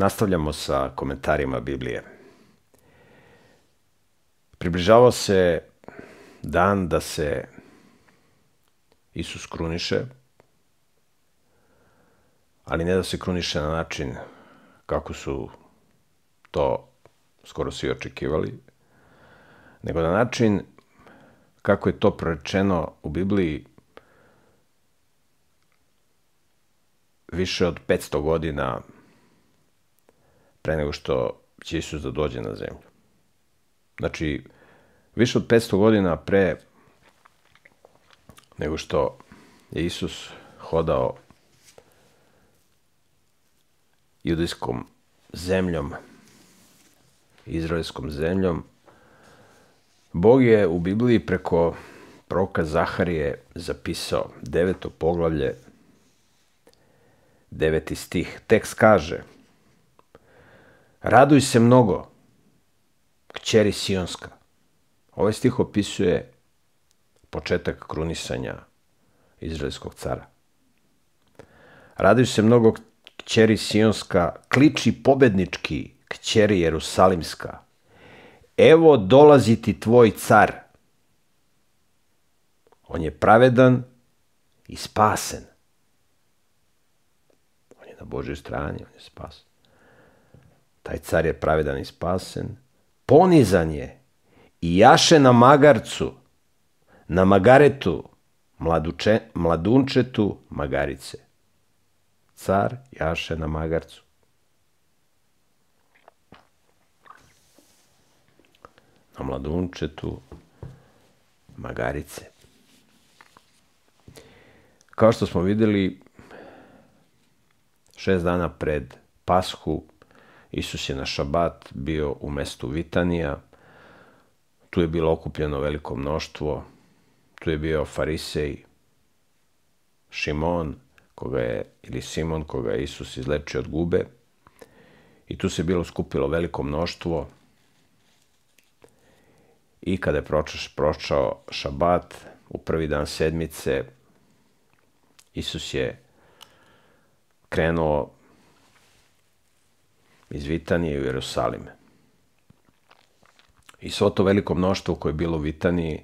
Nastavljamo sa komentarima Biblije. Približavao se dan da se Isus kruniše, ali ne da se kruniše na način kako su to skoro svi očekivali, nego na način kako je to prorečeno u Bibliji više od 500 godina pre nego što će Isus da dođe na zemlju. Znači, više od 500 godina pre nego što je Isus hodao judijskom zemljom, izraelskom zemljom, Bog je u Bibliji preko proka Zaharije zapisao deveto poglavlje, deveti stih. Tekst kaže Raduj se mnogo, kćeri Sionska. Ovaj stih opisuje početak krunisanja izraelskog cara. Raduj se mnogo, kćeri Sionska, kliči pobednički, kćeri Jerusalimska. Evo dolazi ti tvoj car. On je pravedan i spasen. On je na Božoj strani, on je spasen. Taj car je pravedan i spasen. Ponizan je i jaše na magarcu, na magaretu, mladuče, mladunčetu magarice. Car jaše na magarcu. Na mladunčetu magarice. Kao što smo videli, šest dana pred Pashu, Isus je na šabat bio u mestu Vitanija, tu je bilo okupljeno veliko mnoštvo, tu je bio farisej Šimon, koga je, ili Simon, koga je Isus izlečio od gube, i tu se bilo skupilo veliko mnoštvo, i kada je pročao, pročao šabat, u prvi dan sedmice, Isus je krenuo iz Vitanije u Jerusalim. I svo to veliko mnoštvo koje je bilo u Vitaniji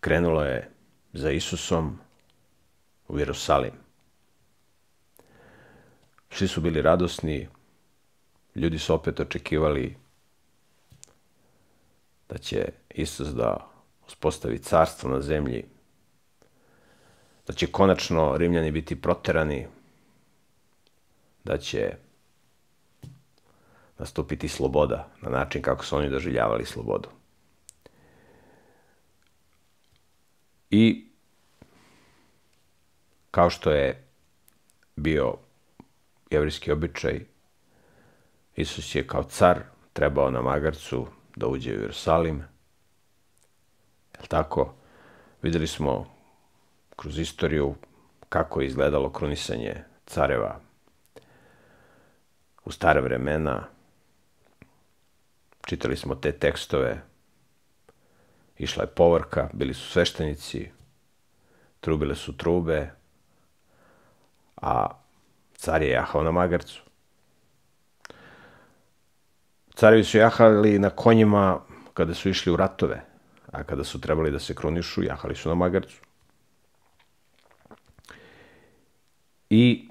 krenulo je za Isusom u Jerusalim. Svi su bili radosni, ljudi su opet očekivali da će Isus da uspostavi carstvo na zemlji, da će konačno Rimljani biti proterani, da će nastupiti sloboda na način kako su oni doživljavali slobodu. I kao što je bio jevrijski običaj, Isus je kao car trebao na magarcu da uđe u Jerusalim. Jel tako? Videli smo kroz istoriju kako je izgledalo krunisanje careva u stare vremena. Čitali smo te tekstove. Išla je povorka, bili su sveštenici, trubile su trube, a car je jahao na magarcu. Carevi su jahali na konjima kada su išli u ratove, a kada su trebali da se krunišu, jahali su na magarcu. I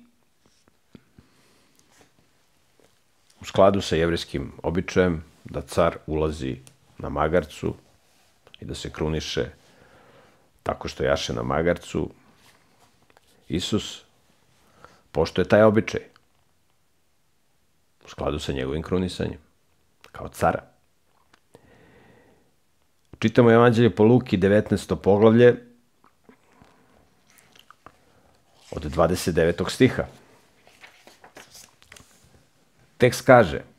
u skladu sa jevrijskim običajem da car ulazi na magarcu i da se kruniše tako što jaše na magarcu, Isus pošto je taj običaj u skladu sa njegovim krunisanjem kao cara. Čitamo Evanđelje po Luki 19. poglavlje od 29. stiha. Tekst kaže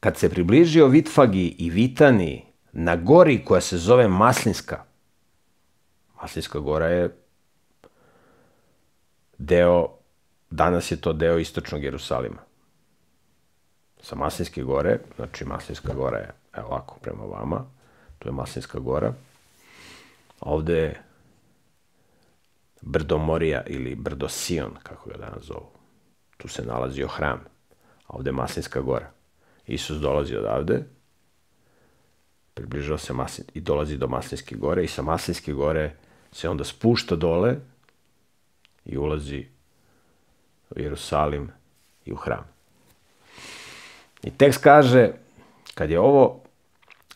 Kad se približio Vitfagi i Vitani na gori koja se zove Maslinska, Maslinska gora je deo, danas je to deo istočnog Jerusalima. Sa Maslinske gore, znači Maslinska gora je, evo ovako, prema vama, tu je Maslinska gora. ovde je brdo Morija ili brdo Sion, kako ga danas zovu. Tu se nalazio hram, a ovde je Maslinska gora. Isus dolazi odavde, približao se Maslin, i dolazi do Maslinske gore i sa Maslinske gore se onda spušta dole i ulazi u Jerusalim i u hram. I tekst kaže, kad je ovo,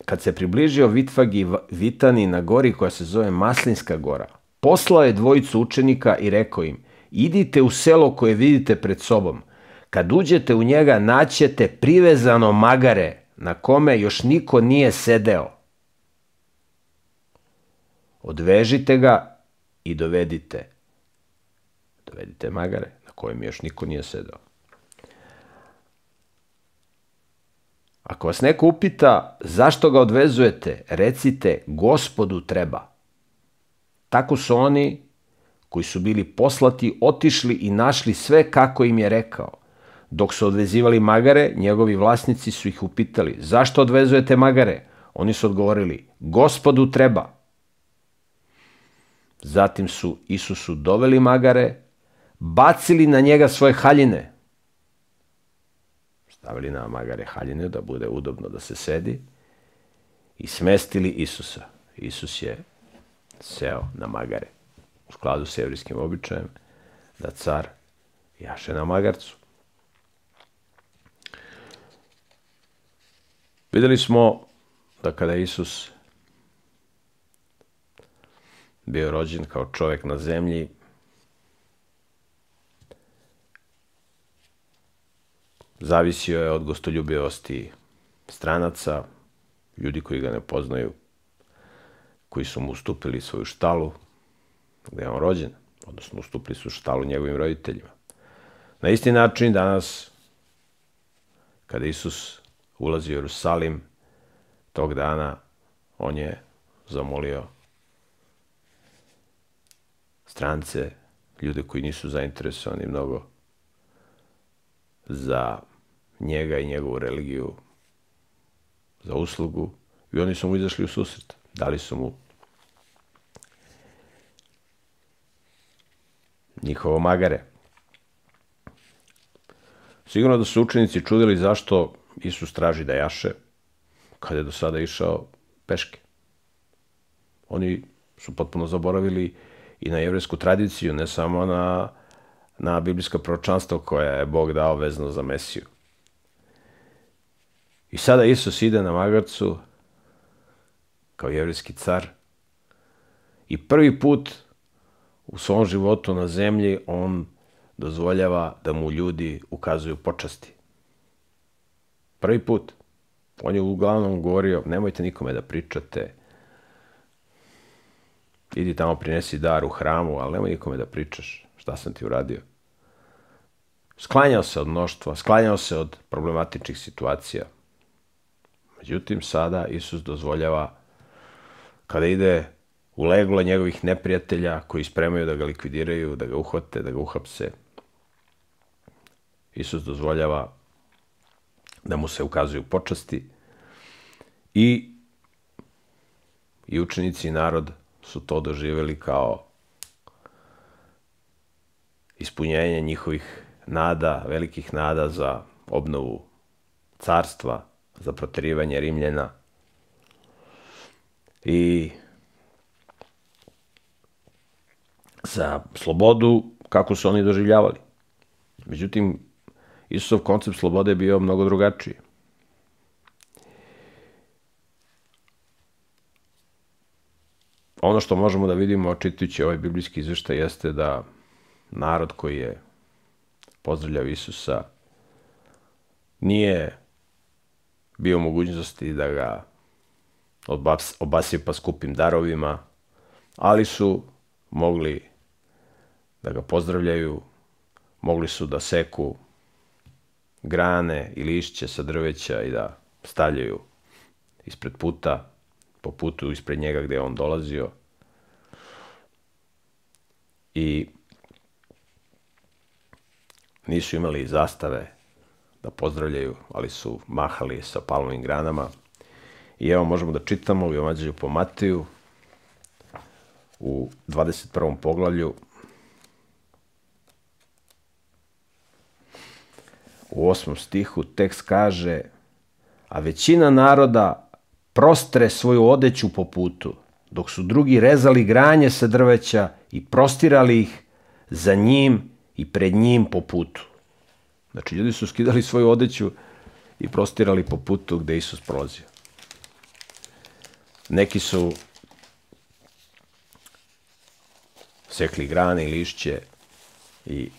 kad se približio Vitvagi Vitani na gori koja se zove Maslinska gora, poslao je dvojicu učenika i rekao im, idite u selo koje vidite pred sobom. Kad uđete u njega, naćete privezano magare na kome još niko nije sedeo. Odvežite ga i dovedite. Dovedite magare na kojem još niko nije sedeo. Ako vas neko upita zašto ga odvezujete, recite gospodu treba. Tako su oni koji su bili poslati otišli i našli sve kako im je rekao. Dok su odvezivali magare, njegovi vlasnici su ih upitali zašto odvezujete magare? Oni su odgovorili gospodu treba. Zatim su Isusu doveli magare, bacili na njega svoje haljine, stavili na magare haljine da bude udobno da se sedi i smestili Isusa. Isus je seo na magare u skladu s evrijskim običajem da car jaše na magarcu. Videli smo da kada Isus bio rođen kao čovek na zemlji, Zavisio je od gostoljubivosti stranaca, ljudi koji ga ne poznaju, koji su mu ustupili svoju štalu, gde je on rođen, odnosno ustupili su štalu njegovim roditeljima. Na isti način danas, kada Isus ulazi u Jerusalim, tog dana on je zamolio strance, ljude koji nisu zainteresovani mnogo za njega i njegovu religiju za uslugu i oni su mu izašli u susret. Dali su mu njihovo magare. Sigurno da su učenici čudili zašto Isus traži da jaše kada je do sada išao peške. Oni su potpuno zaboravili i na jevresku tradiciju, ne samo na, na biblijsko proročanstvo koje je Bog dao vezano za Mesiju. I sada Isus ide na magarcu kao jevrijski car i prvi put u svom životu na zemlji on dozvoljava da mu ljudi ukazuju počasti. Prvi put. On je uglavnom govorio, nemojte nikome da pričate, idi tamo prinesi dar u hramu, ali nemoj nikome da pričaš šta sam ti uradio. Sklanjao se od mnoštva, sklanjao se od problematičnih situacija. Međutim, sada Isus dozvoljava kada ide u leglo njegovih neprijatelja koji spremaju da ga likvidiraju, da ga uhvate, da ga uhapse. Isus dozvoljava da mu se ukazuju počasti i i učenici i narod su to doživjeli kao ispunjenje njihovih nada, velikih nada za obnovu carstva, za proterivanje Rimljana. I za slobodu kako su oni doživljavali. Međutim, Isusov koncept slobode je bio mnogo drugačiji. Ono što možemo da vidimo čitajući ovaj biblijski izveštaj jeste da narod koji je pozdravljao Isusa nije bio mogućnosti da ga obasipa skupim darovima, ali su mogli da ga pozdravljaju, mogli su da seku grane i lišće sa drveća i da stavljaju ispred puta, po putu ispred njega gde je on dolazio. I nisu imali zastave da pozdravljaju, ali su mahali sa palmovim granama. I evo možemo da čitamo u Evanđelju po Mateju, u 21. poglavlju u osmom stihu tekst kaže a većina naroda prostre svoju odeću po putu, dok su drugi rezali granje sa drveća i prostirali ih za njim i pred njim po putu. Znači, ljudi su skidali svoju odeću i prostirali po putu gde Isus prolazio. Neki su sekli grane i lišće i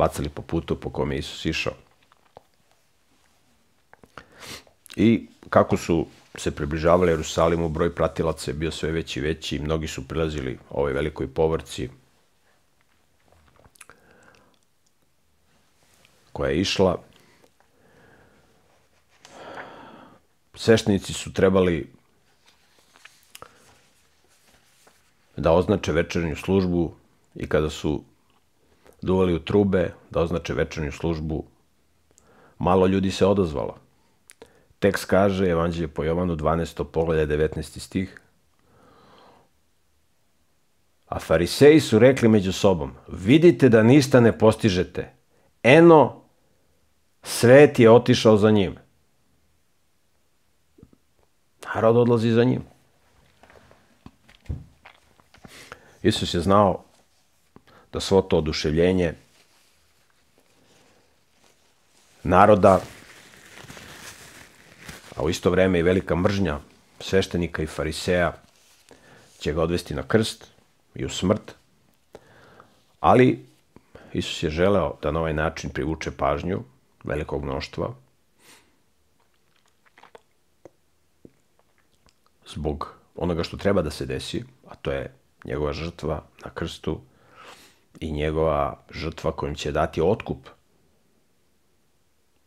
bacali po putu po kome Isus išao. I kako su se približavali Jerusalimu, broj pratilaca je bio sve veći i veći, mnogi su prilazili ovoj velikoj povrci koja je išla. Sveštenici su trebali da označe večernju službu i kada su duvali u trube da označe večernju službu, malo ljudi se odazvalo. Tekst kaže, Evanđelje po Jovanu 12. poglavlja 19. stih, A fariseji su rekli među sobom, vidite da nista ne postižete. Eno, svet je otišao za njim. Narod odlazi za njim. Isus je znao da svo to oduševljenje naroda, a u isto vreme i velika mržnja sveštenika i fariseja će ga odvesti na krst i u smrt, ali Isus je želeo da na ovaj način privuče pažnju velikog mnoštva zbog onoga što treba da se desi, a to je njegova žrtva na krstu i njegova žrtva kojim će dati otkup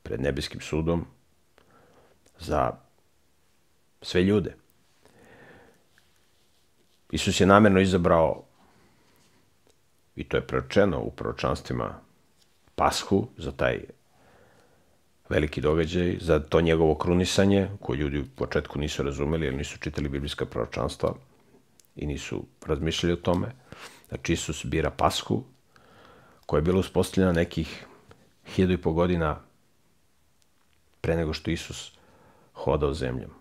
pred nebeskim sudom za sve ljude. Isus je namerno izabrao, i to je proročeno u proročanstvima, pashu za taj veliki događaj, za to njegovo krunisanje, koje ljudi u početku nisu razumeli, jer nisu čitali biblijska proročanstva i nisu razmišljali o tome. Znači, Isus bira pasku, koja je bila uspostavljena nekih hiljadu i po godina pre nego što Isus hodao zemljom.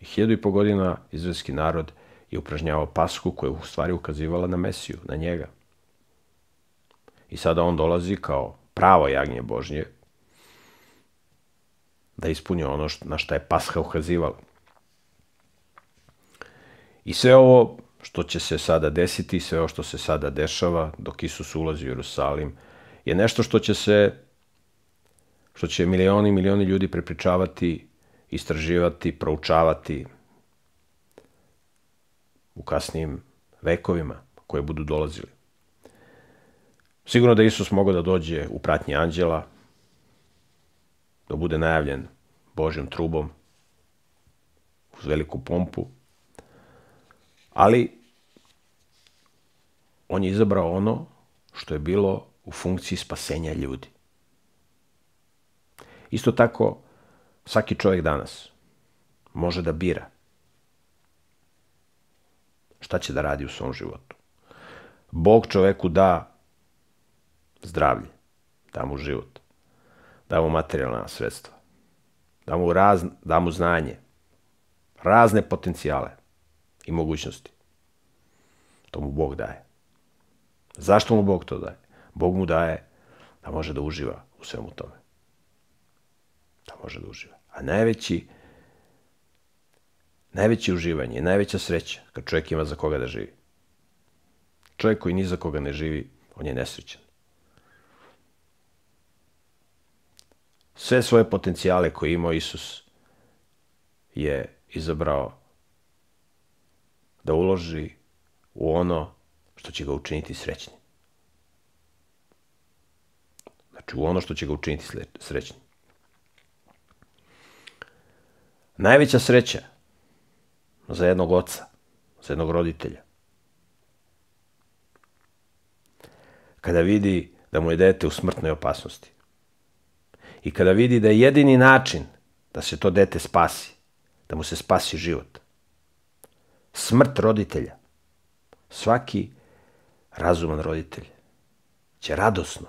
I hiljadu i po godina izraelski narod je upražnjavao pasku koja je u stvari ukazivala na Mesiju, na njega. I sada on dolazi kao pravo jagnje Božnje da ispuni ono na šta je pasha ukazivala. I sve ovo što će se sada desiti, sve ovo što se sada dešava dok Isus ulazi u Jerusalim, je nešto što će se, što će milioni i milioni ljudi prepričavati, istraživati, proučavati u kasnijim vekovima koje budu dolazili. Sigurno da Isus mogao da dođe u pratnji anđela, da bude najavljen Božjom trubom, uz veliku pompu, ali on je izabrao ono što je bilo u funkciji spasenja ljudi. Isto tako, svaki čovjek danas može da bira šta će da radi u svom životu. Bog čoveku da zdravlje, da mu život, da mu materijalna sredstva, da mu, raz, da mu znanje, razne potencijale i mogućnosti. To mu Bog daje. Zašto mu Bog to daje? Bog mu daje da može da uživa u svemu tome. Da može da uživa. A najveći najveće uživanje, najveća sreća kad čovjek ima za koga da živi. Čovjek koji ni za koga ne živi, on je nesrećan. Sve svoje potencijale koje imao Isus je izabrao da uloži u ono što će ga učiniti srećnim. Znači u ono što će ga učiniti srećnim. Najveća sreća za jednog oca, za jednog roditelja. Kada vidi da mu je dete u smrtnoj opasnosti. I kada vidi da je jedini način da se to dete spasi, da mu se spasi život, Smrt roditelja. Svaki razuman roditelj će radosno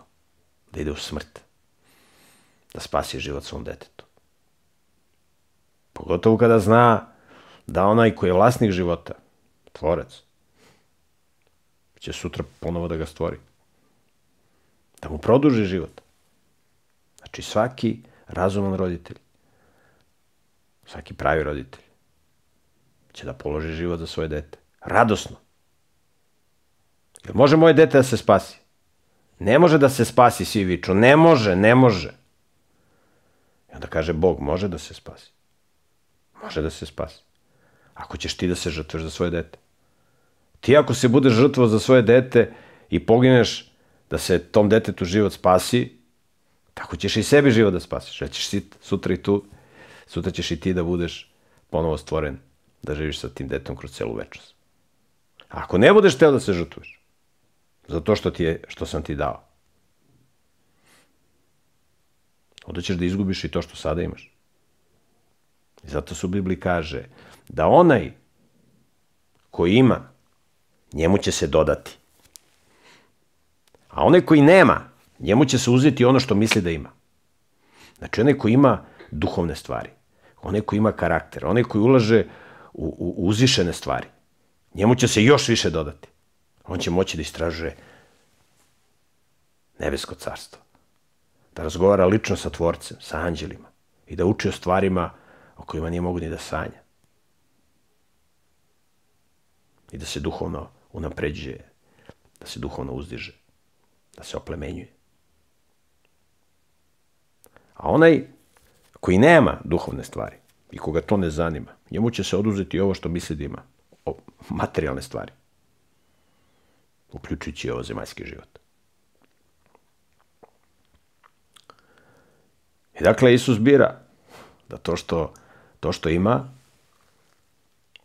da ide u smrt, da spasi život svom detetu. Pogotovo kada zna da onaj koji je vlasnik života, tvorac, će sutra ponovo da ga stvori. Da mu produži život. Znači svaki razuman roditelj, svaki pravi roditelj će da položi život za svoje dete. Radosno. Jel može moje dete da se spasi? Ne može da se spasi, svi viču. Ne može, ne može. I onda kaže Bog, može da se spasi. Može da se spasi. Ako ćeš ti da se žrtveš za svoje dete. Ti ako se budeš žrtvo za svoje dete i pogineš da se tom detetu život spasi, tako ćeš i sebi život da spasiš. Ja ćeš sutra i tu, sutra ćeš i ti da budeš ponovo stvoren, da živiš sa tim detetom kroz celu večnost. Ako ne budeš teo da se žrtvuješ, za to što, ti je, što sam ti dao, onda ćeš da izgubiš i to što sada imaš. I zato se u Bibliji kaže da onaj koji ima, njemu će se dodati. A onaj koji nema, njemu će se uzeti ono što misli da ima. Znači, onaj koji ima duhovne stvari, onaj koji ima karakter, onaj koji ulaže u, u, u uzvišene stvari, njemu će se još više dodati. On će moći da istražuje nebesko carstvo. Da razgovara lično sa tvorcem, sa anđelima i da uči o stvarima o kojima nije mogu ni da sanja. I da se duhovno unapređuje, da se duhovno uzdiže, da se oplemenjuje. A onaj koji nema duhovne stvari i koga to ne zanima, njemu će se oduzeti ovo što misli da ima, o materijalne stvari, uključujući ovo zemaljski život. I dakle, Isus bira da to što, to što ima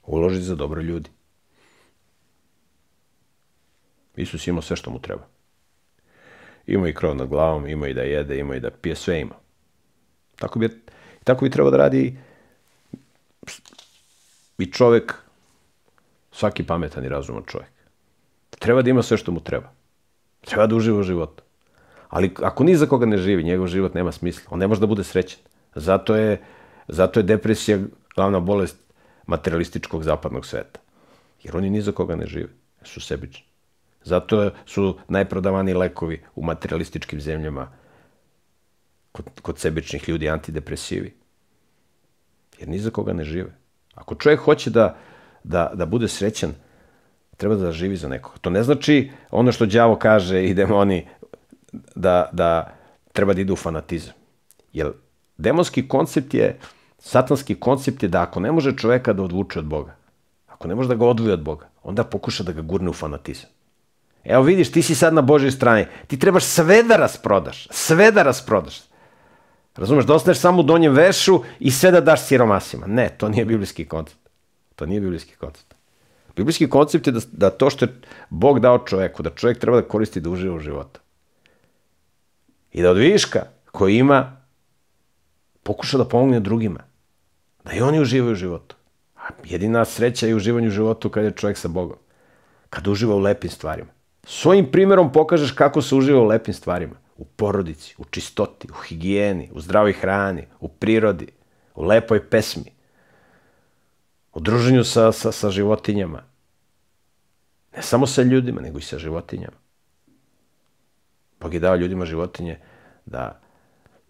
uloži za dobro ljudi. Isus ima sve što mu treba. Ima i krov nad glavom, ima i da jede, ima i da pije, sve ima. Tako bi, tako bi trebao da radi i čovek, svaki pametan i razuman čovek. Treba da ima sve što mu treba. Treba da uživa u životu. Ali ako ni za koga ne živi, njegov život nema smisla. On ne može da bude srećan. Zato je, zato je depresija glavna bolest materialističkog zapadnog sveta. Jer oni ni za koga ne žive. Su sebični. Zato su najprodavaniji lekovi u materialističkim zemljama kod, kod sebičnih ljudi antidepresivi. Jer ni za koga ne žive. Ako čovjek hoće da, da, da bude srećan, treba da živi za nekoga. To ne znači ono što đavo kaže i demoni da, da treba da ide u fanatizam. Jer demonski koncept je, satanski koncept je da ako ne može čoveka da odvuče od Boga, ako ne može da ga odvoji od Boga, onda pokuša da ga gurne u fanatizam. Evo vidiš, ti si sad na Božoj strani. Ti trebaš sve da rasprodaš. Sve da rasprodaš. Razumeš, da ostaneš samo u donjem vešu i sve da daš siromasima. Ne, to nije biblijski koncept. To nije biblijski koncept. Biblijski koncept je da, da to što je Bog dao čoveku, da čovjek treba da koristi da uživa u životu. I da od viška koji ima, pokuša da pomogne drugima. Da i oni uživaju u životu. A jedina sreća je uživanju u životu kad je čovjek sa Bogom. Kad uživa u lepim stvarima. Svojim primjerom pokažeš kako se uživa u lepim stvarima. U porodici, u čistoti, u higijeni, u zdravoj hrani, u prirodi, u lepoj pesmi, u druženju sa, sa, sa životinjama. Ne samo sa ljudima, nego i sa životinjama. Bog je dao ljudima životinje da,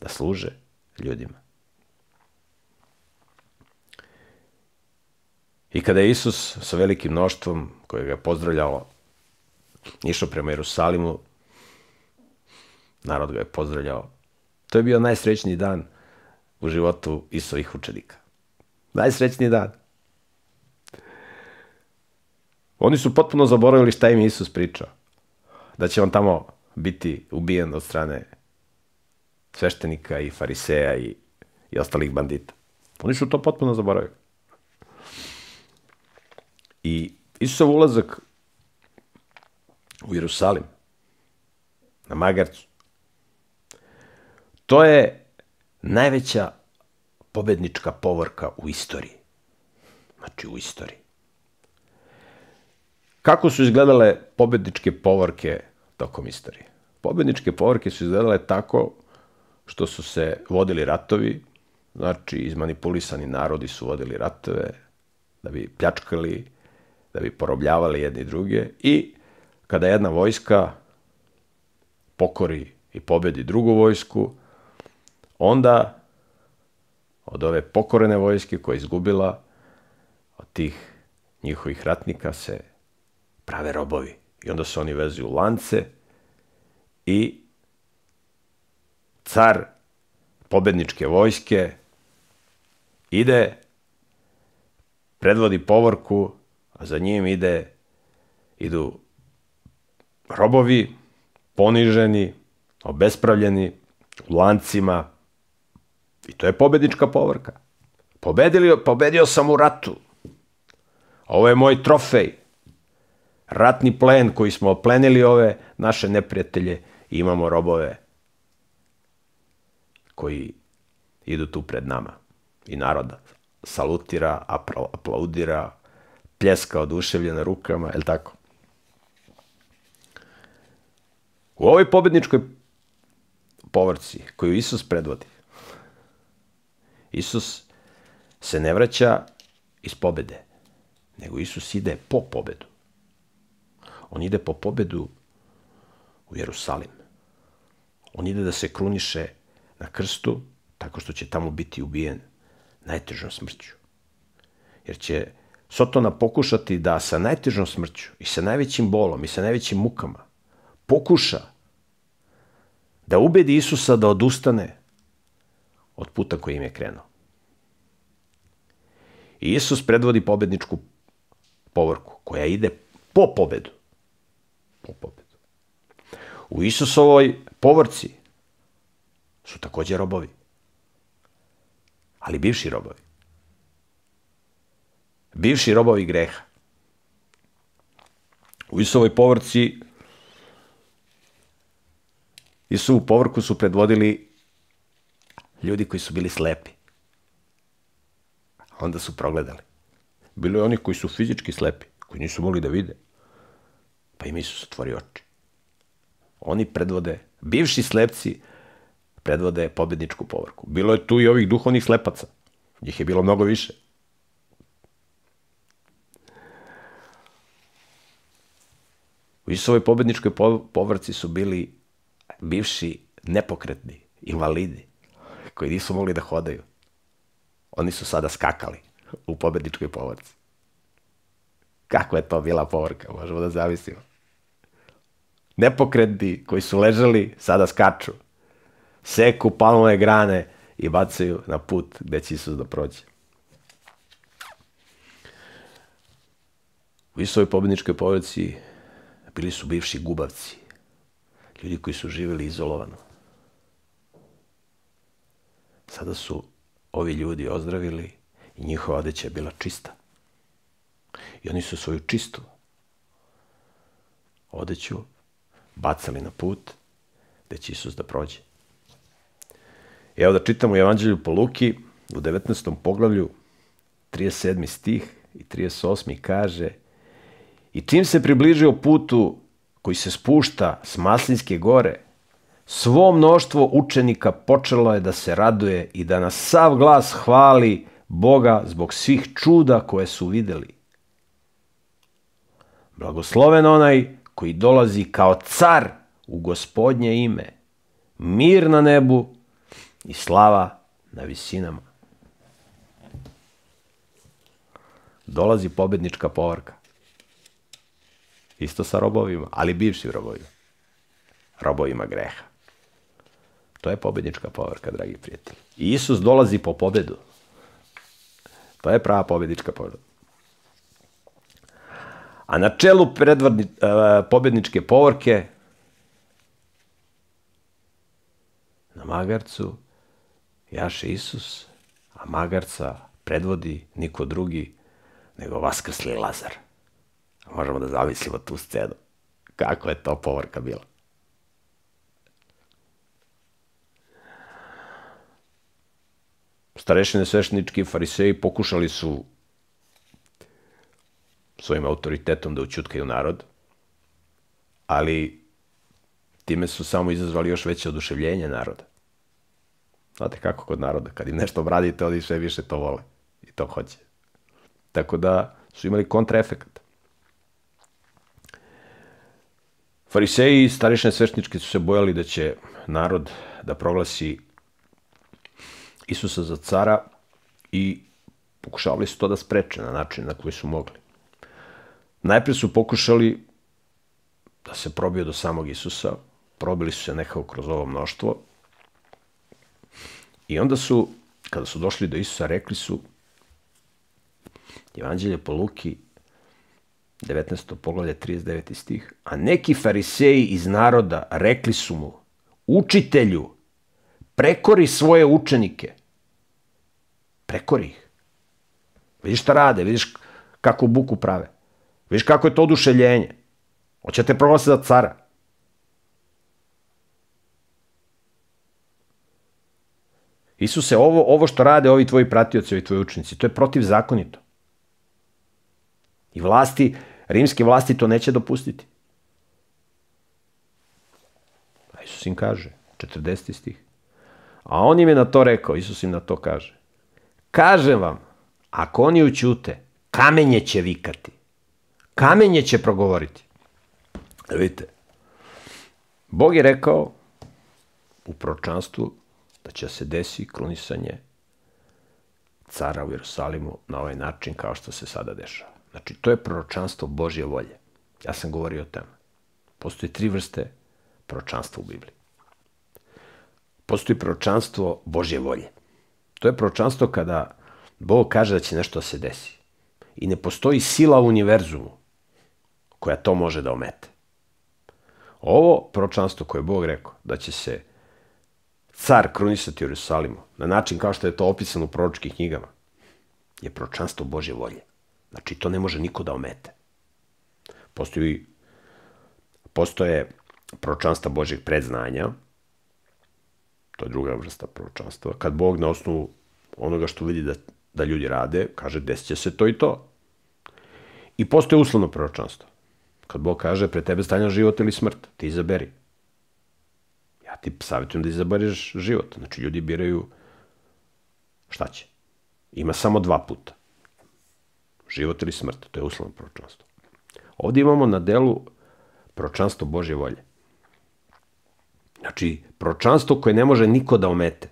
da služe ljudima. I kada je Isus sa velikim mnoštvom koje ga pozdravljalo išao prema Jerusalimu, narod ga je pozdravljao. To je bio najsrećniji dan u životu Isovih učenika. Najsrećniji dan. Oni su potpuno zaboravili šta im je Isus pričao. Da će on tamo biti ubijen od strane sveštenika i fariseja i, i ostalih bandita. Oni su to potpuno zaboravili. I Isusov ulazak u Jerusalim, na Magarcu. To je najveća pobednička povorka u istoriji. Znači u istoriji. Kako su izgledale pobedničke povorke tokom istorije? Pobedničke povorke su izgledale tako što su se vodili ratovi, znači izmanipulisani narodi su vodili ratove da bi pljačkali, da bi porobljavali jedni druge i kada jedna vojska pokori i pobedi drugu vojsku, onda od ove pokorene vojske koja je izgubila, od tih njihovih ratnika se prave robovi. I onda se oni vezuju lance i car pobedničke vojske ide, predvodi povorku, a za njim ide, idu robovi, poniženi, obespravljeni, u lancima. I to je pobednička povorka. Pobedili, pobedio sam u ratu. Ovo je moj trofej. Ratni plen koji smo oplenili ove naše neprijatelje i imamo robove koji idu tu pred nama. I naroda salutira, aplaudira, pljeska oduševljena rukama, je tako? U ovoj pobedničkoj povrci koju Isus predvodi, Isus se ne vraća iz pobede, nego Isus ide po pobedu. On ide po pobedu u Jerusalim. On ide da se kruniše na krstu tako što će tamo biti ubijen najtežom smrću. Jer će Sotona pokušati da sa najtežom smrću i sa najvećim bolom i sa najvećim mukama pokuša da ubedi Isusa da odustane od puta kojim je krenuo. I Isus predvodi pobedničku povorku koja ide po pobedu. Po pobedu. U Isusovoj povorci su takođe robovi. Ali bivši robovi. Bivši robovi greha. U Isovoj povorci Isuvu povorku su predvodili ljudi koji su bili slepi. Onda su progledali. Bilo je oni koji su fizički slepi, koji nisu mogli da vide. Pa im Isus otvori oči. Oni predvode, bivši slepci, predvode pobedničku povorku. Bilo je tu i ovih duhovnih slepaca. Njih je bilo mnogo više. U Isovoj pobedničkoj povorci su bili bivši nepokretni invalidi koji nisu mogli da hodaju. Oni su sada skakali u pobedničkoj povorci. Kako je to bila povorka, možemo da zavisimo. Nepokretni koji su ležali, sada skaču. Seku palmove grane i bacaju na put gde će Isus da prođe. U Isovoj pobedničkoj povorci bili su bivši gubavci, ljudi koji su živjeli izolovano. Sada su ovi ljudi ozdravili i njihova odeća je bila čista. I oni su svoju čistu odeću bacali na put gde će Isus da prođe. Evo da čitamo Evanđelju po Luki u 19. poglavlju 37. stih i 38. kaže I čim se približio putu koji se spušta s Maslinske gore, svo mnoštvo učenika počelo je da se raduje i da na sav glas hvali Boga zbog svih čuda koje su videli. Blagosloven onaj koji dolazi kao car u gospodnje ime, mir na nebu i slava na visinama. Dolazi pobednička povorka. Isto sa robovima, ali bivšim robovima. Robovima greha. To je pobednička povorka, dragi prijatelji. Isus dolazi po pobedu. To je prava pobednička povorka. A na čelu predvodni, uh, pobedničke povorke na magarcu jaše Isus, a magarca predvodi niko drugi nego vaskrsli Lazar. Možemo da zamislimo tu scenu. Kako je to povorka bila. Starešine svešnički fariseji pokušali su svojim autoritetom da učutkaju narod, ali time su samo izazvali još veće oduševljenje naroda. Znate kako kod naroda, kad im nešto obradite, oni sve više to vole i to hoće. Tako da su imali kontraefekat. Fariseji i starišne svešnički su se bojali da će narod da proglasi Isusa za cara i pokušavali su to da spreče na način na koji su mogli. Najpre su pokušali da se probiju do samog Isusa, probili su se nekako kroz ovo mnoštvo i onda su, kada su došli do Isusa, rekli su Evanđelje po Luki 19. poglavlje 39. stih, a neki fariseji iz naroda rekli su mu, učitelju, prekori svoje učenike. Prekori ih. Vidiš šta rade, vidiš kako buku prave. Vidiš kako je to oduševljenje. Hoćete proglasiti za cara. Isuse, ovo, ovo što rade ovi tvoji pratioci, ovi tvoji učenici, to je protivzakonito. I vlasti, rimske vlasti to neće dopustiti. A Isus im kaže, 40. stih. A on im je na to rekao, Isus im na to kaže. Kažem vam, ako oni učute, kamenje će vikati. Kamenje će progovoriti. Vidite, Bog je rekao u proročanstvu da će se desi krunisanje cara u Jerusalimu na ovaj način kao što se sada dešava. Znači, to je proročanstvo Božje volje. Ja sam govorio o tome. Postoji tri vrste proročanstva u Bibliji. Postoji proročanstvo Božje volje. To je proročanstvo kada Bog kaže da će nešto da se desi. I ne postoji sila u univerzumu koja to može da omete. Ovo proročanstvo koje je Bog rekao da će se car krunisati u Jerusalimu na način kao što je to opisano u proročkih knjigama je proročanstvo Božje volje. Znači, to ne može niko da omete. Postoji, postoje proročanstva Božjeg predznanja, to je druga vrsta proročanstva, kad Bog na osnovu onoga što vidi da, da ljudi rade, kaže desit će se to i to. I postoje uslovno proročanstvo. Kad Bog kaže, pre tebe stanja život ili smrt, ti izaberi. Ja ti savjetujem da izabereš život. Znači, ljudi biraju šta će. Ima samo dva puta. Život ili smrt. To je uslovno proročanstvo. Ovdje imamo na delu proročanstvo Božje volje. Znači, proročanstvo koje ne može niko da omete.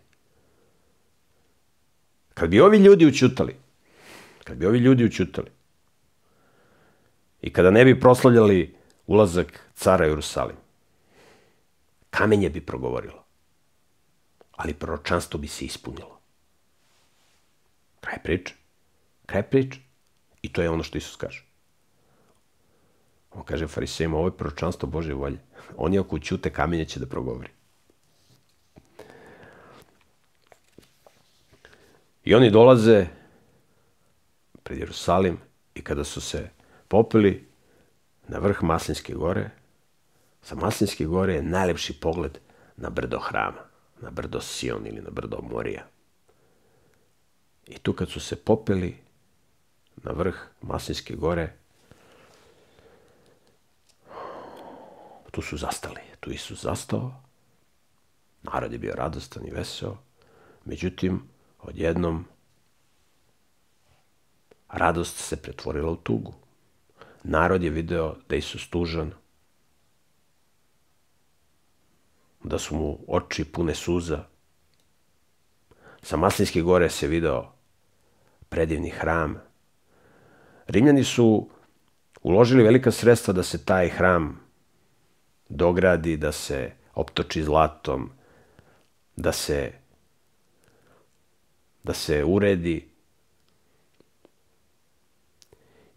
Kad bi ovi ljudi učutali, kad bi ovi ljudi učutali, i kada ne bi proslavljali ulazak cara Jerusalim, kamenje bi progovorilo, ali proročanstvo bi se ispunilo. Kraj priče. Kraj priče. I to je ono što Isus kaže. On kaže farisejima, ovo je proročanstvo Bože volje. Oni ako ćute, kamenje će da progovori. I oni dolaze pred Jerusalim i kada su se popili na vrh Maslinske gore, sa Maslinske gore je najlepši pogled na brdo hrama, na brdo Sion ili na brdo Morija. I tu kad su se popeli na vrh Maslinske gore, tu su zastali. Tu Isus zastao, narod je bio radostan i veseo, međutim, odjednom radost se pretvorila u tugu. Narod je video da je Isus tužan, da su mu oči pune suza. Sa Maslinske gore se video predivni hram. Rimljani su uložili velika sredstva da se taj hram dogradi, da se optoči zlatom, da se da se uredi.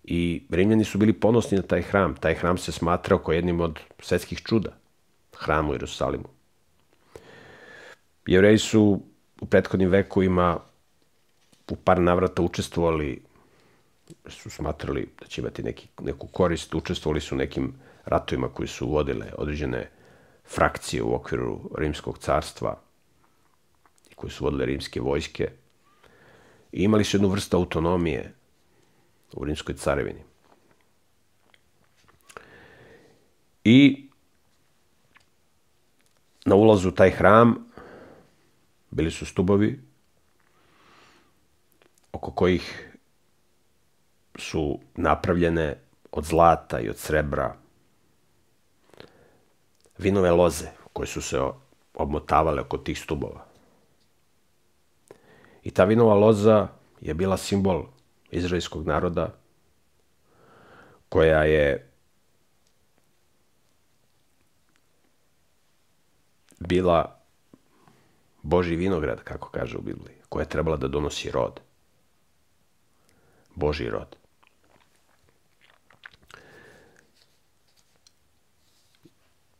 I Rimljani su bili ponosni na taj hram. Taj hram se smatrao kao jednim od svetskih čuda. Hram u Jerusalimu. Jevreji su u prethodnim vekovima u par navrata učestvovali, su smatrali da će imati neki, neku korist, učestvovali su u nekim ratovima koji su vodile određene frakcije u okviru Rimskog carstva i koji su vodile rimske vojske i imali su jednu vrstu autonomije u Rimskoj carevini. I na ulazu u taj hram bili su stubovi oko kojih su napravljene od zlata i od srebra vinove loze koje su se obmotavale oko tih stubova. I ta vinova loza je bila simbol izraelskog naroda koja je bila Boži vinograd, kako kaže u Bibliji, koja je trebala da donosi rod. Boži rod.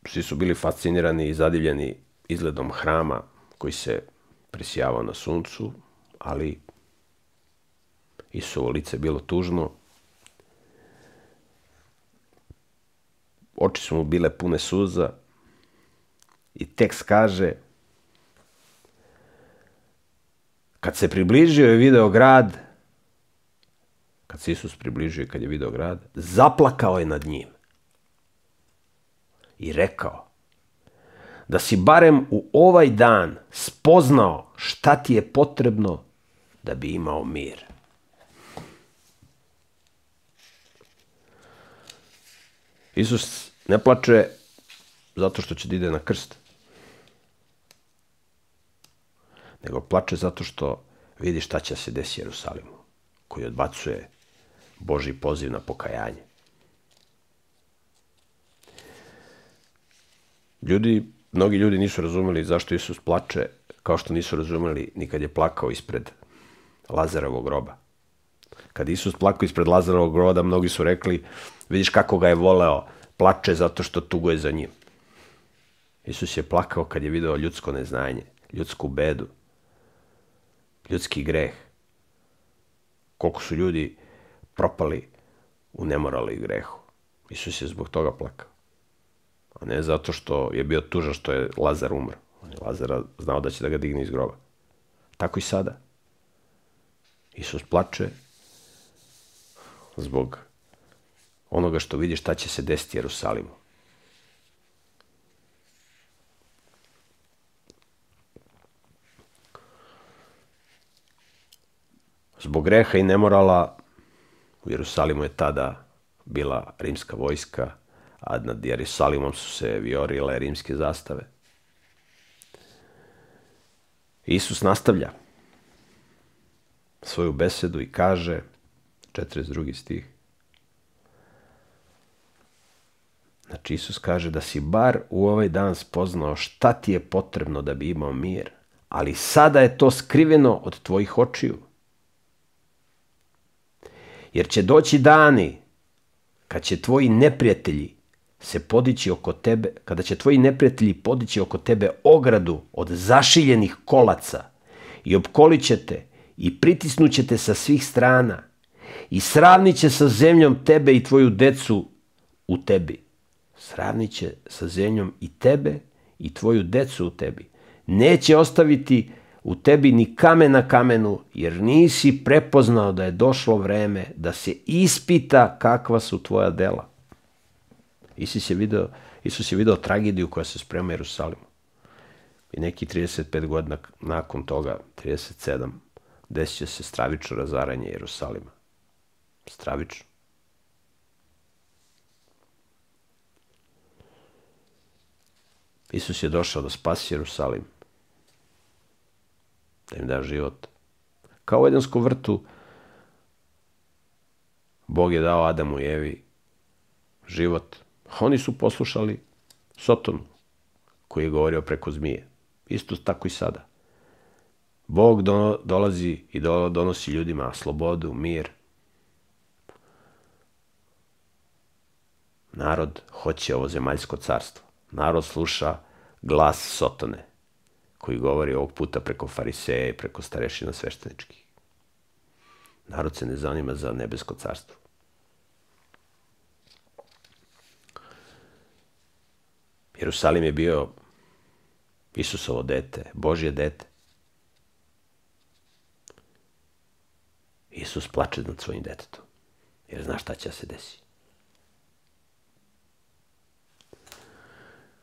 Svi su bili fascinirani i zadivljeni izgledom hrama koji se presijavao na suncu, ali Isuovo lice bilo tužno. Oči su mu bile pune suza i tekst kaže kad se približio je video grad, kad se Isus približio i kad je video grad, zaplakao je nad njim i rekao da si barem u ovaj dan spoznao šta ti je potrebno da bi imao mir. Isus ne plače zato što će da ide na krst. Nego plače zato što vidi šta će se desiti Jerusalimu, koji odbacuje Boži poziv na pokajanje. Ljudi, mnogi ljudi nisu razumeli zašto Isus plače, kao što nisu razumeli ni kad je plakao ispred Lazarovog groba. Kad Isus plakao ispred Lazarovog groba, mnogi su rekli, vidiš kako ga je voleo, plače zato što tuguje za njim. Isus je plakao kad je video ljudsko neznanje, ljudsku bedu, ljudski greh. Koliko su ljudi propali u nemoralu i grehu. Isus je zbog toga plakao. A ne zato što je bio tužan što je Lazar umro. On je Lazara znao da će da ga digne iz groba. Tako i sada. Isus plače zbog onoga što vidi šta će se desiti Jerusalimu. Zbog greha i nemorala u Jerusalimu je tada bila rimska vojska, a nad Jerusalimom su se viorile rimske zastave. Isus nastavlja svoju besedu i kaže, 42. stih, Znači, Isus kaže da si bar u ovaj dan spoznao šta ti je potrebno da bi imao mir, ali sada je to skriveno od tvojih očiju. Jer će doći dani kad će tvoji neprijatelji se podići oko tebe, kada će tvoji neprijatelji podići oko tebe ogradu od zašiljenih kolaca i opkolit će te i pritisnut te sa svih strana i sravnit će sa zemljom tebe i tvoju decu u tebi. Sravnit će sa zemljom i tebe i tvoju decu u tebi. Neće ostaviti u tebi ni kamen na kamenu, jer nisi prepoznao da je došlo vreme da se ispita kakva su tvoja dela. Isus je video, Isus je video tragediju koja se sprema Jerusalimu. I neki 35 godina nakon toga, 37, desit će se stravično razaranje Jerusalima. Stravično. Isus je došao da spasi Jerusalim da im da život. Kao u Edenskom vrtu, Bog je dao Adamu i Evi život. Oni su poslušali Sotonu, koji je govorio preko zmije. Isto tako i sada. Bog do, dolazi i do, donosi ljudima slobodu, mir. Narod hoće ovo zemaljsko carstvo. Narod sluša glas Sotone koji govori ovog puta preko fariseja i preko starešina svešteničkih. Narod se ne zanima za nebesko carstvo. Jerusalim je bio Isusovo dete, Božje dete. Isus plače nad svojim detetom, jer zna šta će da se desi.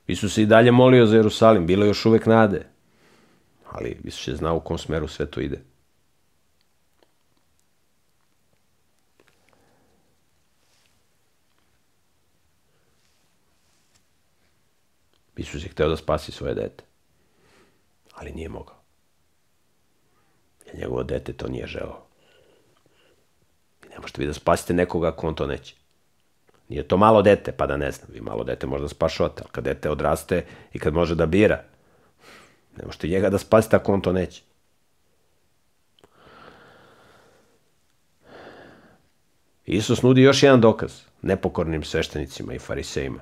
Isus se i dalje molio za Jerusalim, bilo je još uvek nade. Ali Isus je znao u kom smeru sve to ide. Isus je hteo da spasi svoje dete. Ali nije mogao. Jer njegovo dete to nije želao. Ne možete vi da spasite nekoga ako on to neće. Nije to malo dete, pa da ne znam. Vi malo dete možda spašavate, ali kad dete odraste i kad može da bira, ne možete njega da spasite ako on to neće. Isus nudi još jedan dokaz nepokornim sveštenicima i farisejima.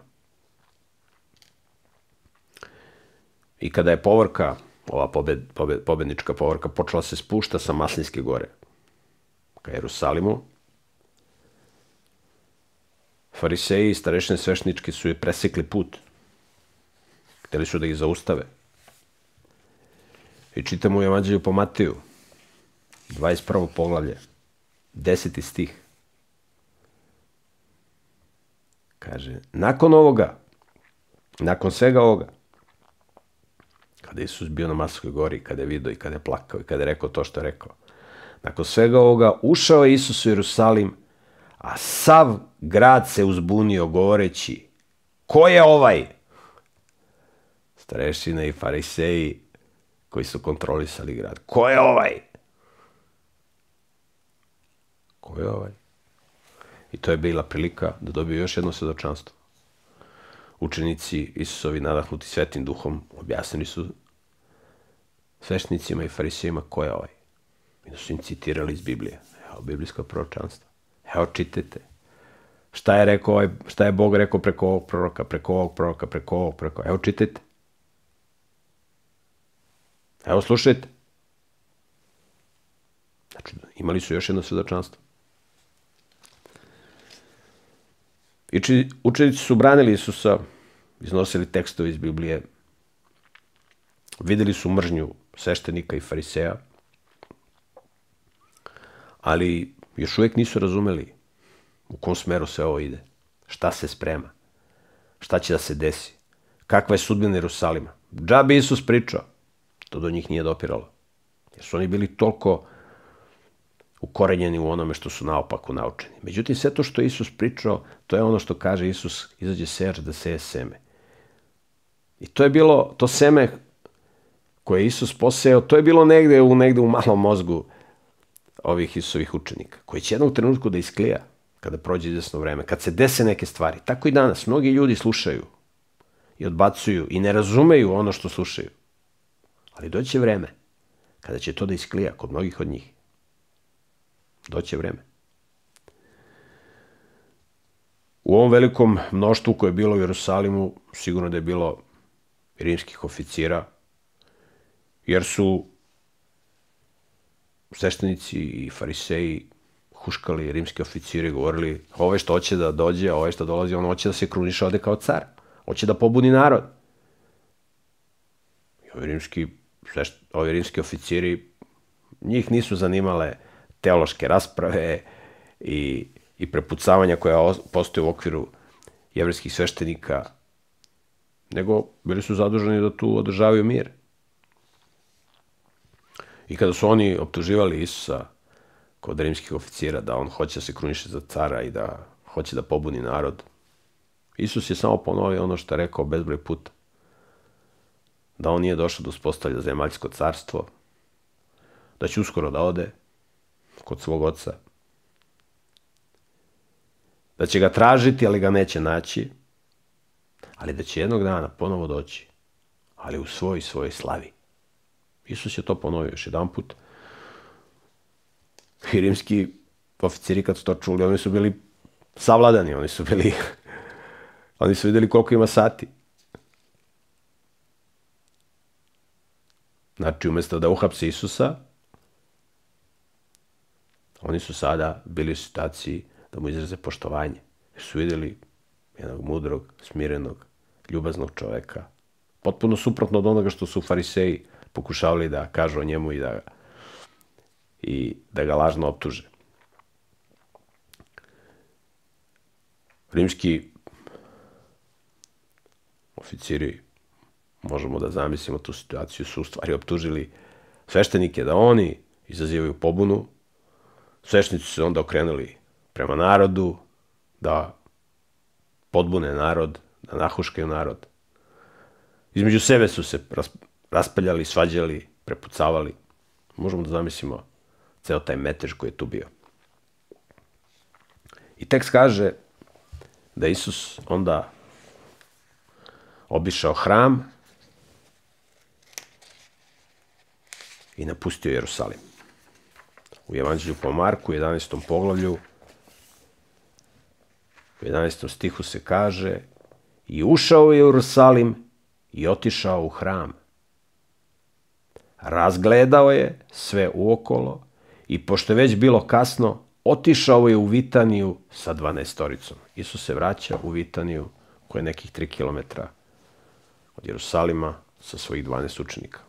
I kada je povorka, ova pobed, pobed, pobednička povorka, počela se spušta sa Maslinske gore ka Jerusalimu, fariseji i starešne svešnički su je presekli put. Hteli su da ih zaustave. I čitamo u Evanđelju po Mateju, 21. poglavlje, 10. stih. Kaže, nakon ovoga, nakon svega ovoga, kada je Isus bio na Maskoj gori, kada je vidio i kada je plakao i kada je rekao to što je rekao, nakon svega ovoga ušao je Isus u Jerusalim, a sav grad se uzbunio govoreći, ko je ovaj? Starešine i fariseji koji su kontrolisali grad. Ko je ovaj? Ko je ovaj? I to je bila prilika da dobiju još jedno svedočanstvo. Učenici Isusovi nadahnuti svetim duhom objasnili su svešnicima i farisejima ko je ovaj. I da su im citirali iz Biblije. Evo, biblijsko proročanstvo. Evo, čitajte. Šta je, rekao, ovaj, šta je Bog rekao preko ovog proroka, preko ovog proroka, preko ovog preko... Evo, čitajte. Evo, slušajte. Znači, imali su još jedno svedočanstvo. I či, učenici su branili Isusa, iznosili tekstove iz Biblije, videli su mržnju sveštenika i fariseja, ali još uvijek nisu razumeli u kom smeru sve ovo ide, šta se sprema, šta će da se desi, kakva je sudbina Jerusalima. Džabi Isus pričao, to do njih nije dopiralo. Jer su oni bili toliko ukorenjeni u onome što su naopako naučeni. Međutim, sve to što Isus pričao, to je ono što kaže Isus, izađe sejač da seje seme. I to je bilo, to seme koje je Isus poseo, to je bilo negde u, negde u malom mozgu ovih Isusovih učenika, koji će jednog trenutku da isklija kada prođe izvesno vreme, kad se dese neke stvari. Tako i danas. Mnogi ljudi slušaju i odbacuju i ne razumeju ono što slušaju. Ali doće vreme kada će to da isklija kod mnogih od njih. Doće vreme. U ovom velikom mnoštvu koje je bilo u Jerusalimu, sigurno da je bilo rimskih oficira, jer su sveštenici i fariseji huškali rimski oficiri, govorili ovaj što hoće da dođe, ovaj što dolazi, on hoće da se kruniše ode kao car. Hoće da pobuni narod. I ovi rimski, ovi rimski oficiri, njih nisu zanimale teološke rasprave i, i prepucavanja koja postoje u okviru jevrijskih sveštenika, nego bili su zaduženi da tu održavaju mir. I kada su oni optuživali Isusa kod rimskih oficira da on hoće da se kruniše za cara i da hoće da pobuni narod, Isus je samo ponovio ono što je rekao bezbroj puta. Da on nije došao da uspostavlja zemaljsko carstvo, da će uskoro da ode kod svog oca, da će ga tražiti, ali ga neće naći, ali da će jednog dana ponovo doći, ali u svoj svojoj slavi. Isus je to ponovio još jedan put. I rimski oficiri kad su to čuli, oni su bili savladani, oni su bili, oni su videli koliko ima sati. Znači, umjesto da uhapse Isusa, oni su sada bili u situaciji da mu izraze poštovanje. Jer su videli jednog mudrog, smirenog, ljubaznog čoveka. Potpuno suprotno od onoga što su fariseji pokušavali da kažu o njemu i da, i da ga lažno optuže. Rimski oficiri, možemo da zamislimo tu situaciju, su u stvari optužili sveštenike da oni izazivaju pobunu. Sveštenici su onda okrenuli prema narodu, da podbune narod, da nahuškaju narod. Između sebe su se raspaljali, svađali, prepucavali. Možemo da zamislimo ceo taj metež koji je tu bio. I tekst kaže da Isus onda obišao hram i napustio Jerusalim. U Evanđelju po Marku, 11. poglavlju, u 11. stihu se kaže i ušao u Jerusalim i otišao u hram. Razgledao je sve uokolo i pošto je već bilo kasno, otišao je u Vitaniju sa dvanestoricom. Isus se vraća u Vitaniju, koja je nekih tri kilometra od Jerusalima, sa svojih 12 učenika.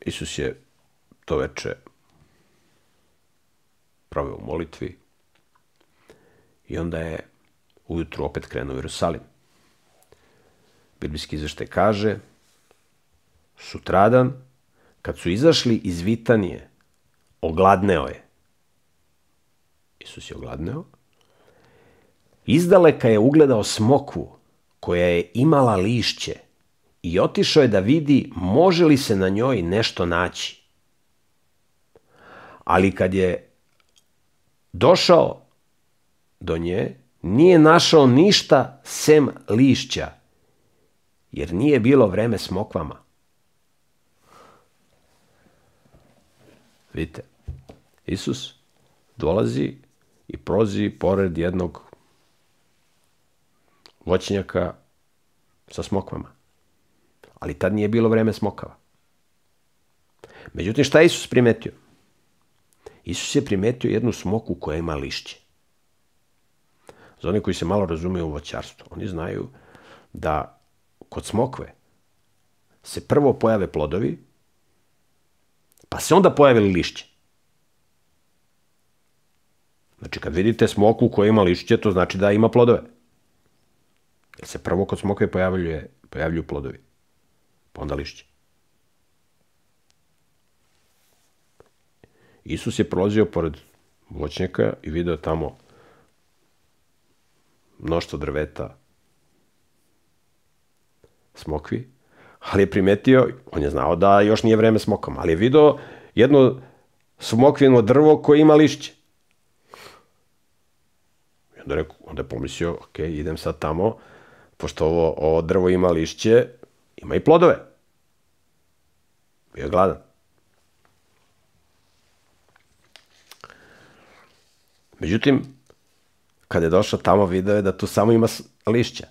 Isus je to veče proveo u molitvi i onda je ujutru opet krenuo u Jerusalim. Biblijski izveštaj kaže, sutradan, kad su izašli iz Vitanije, ogladneo je. Isus je ogladneo. Izdaleka je ugledao smokvu koja je imala lišće i otišao je da vidi može li se na njoj nešto naći. Ali kad je došao do nje, nije našao ništa sem lišća, jer nije bilo vreme smokvama. Vidite, Isus dolazi i prozi pored jednog voćnjaka sa smokvama. Ali tad nije bilo vreme smokava. Međutim, šta je Isus primetio? Isus je primetio jednu smoku koja ima lišće. Za oni koji se malo razumiju u voćarstvu, oni znaju da kod smokve se prvo pojave plodovi, pa se onda pojave lišće. Znači, kad vidite smoku koja ima lišće, to znači da ima plodove. Jer se prvo kod smokve pojavljuje, pojavljuju plodovi, pa onda lišće. Isus je prolazio pored voćnjaka i video tamo mnoštvo drveta, smokvi, ali je primetio, on je znao da još nije vreme smokama, ali je video jedno smokvino drvo koje ima lišće. I onda, reku, onda je pomislio, ok, idem sad tamo, pošto ovo, ovo drvo ima lišće, ima i plodove. Bio je gladan. Međutim, kada je došao tamo, video je da tu samo ima lišća,